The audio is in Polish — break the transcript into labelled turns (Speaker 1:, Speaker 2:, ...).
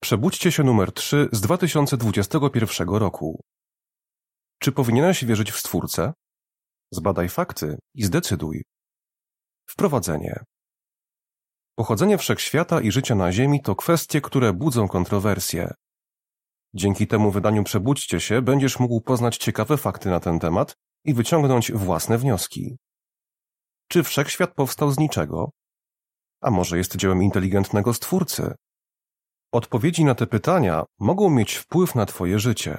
Speaker 1: Przebudźcie się numer 3 z 2021 roku. Czy powinieneś wierzyć w Stwórcę? Zbadaj fakty i zdecyduj. Wprowadzenie. Pochodzenie wszechświata i życia na Ziemi to kwestie, które budzą kontrowersje. Dzięki temu wydaniu Przebudźcie się będziesz mógł poznać ciekawe fakty na ten temat i wyciągnąć własne wnioski. Czy wszechświat powstał z niczego? A może jest dziełem inteligentnego Stwórcy? Odpowiedzi na te pytania mogą mieć wpływ na Twoje życie.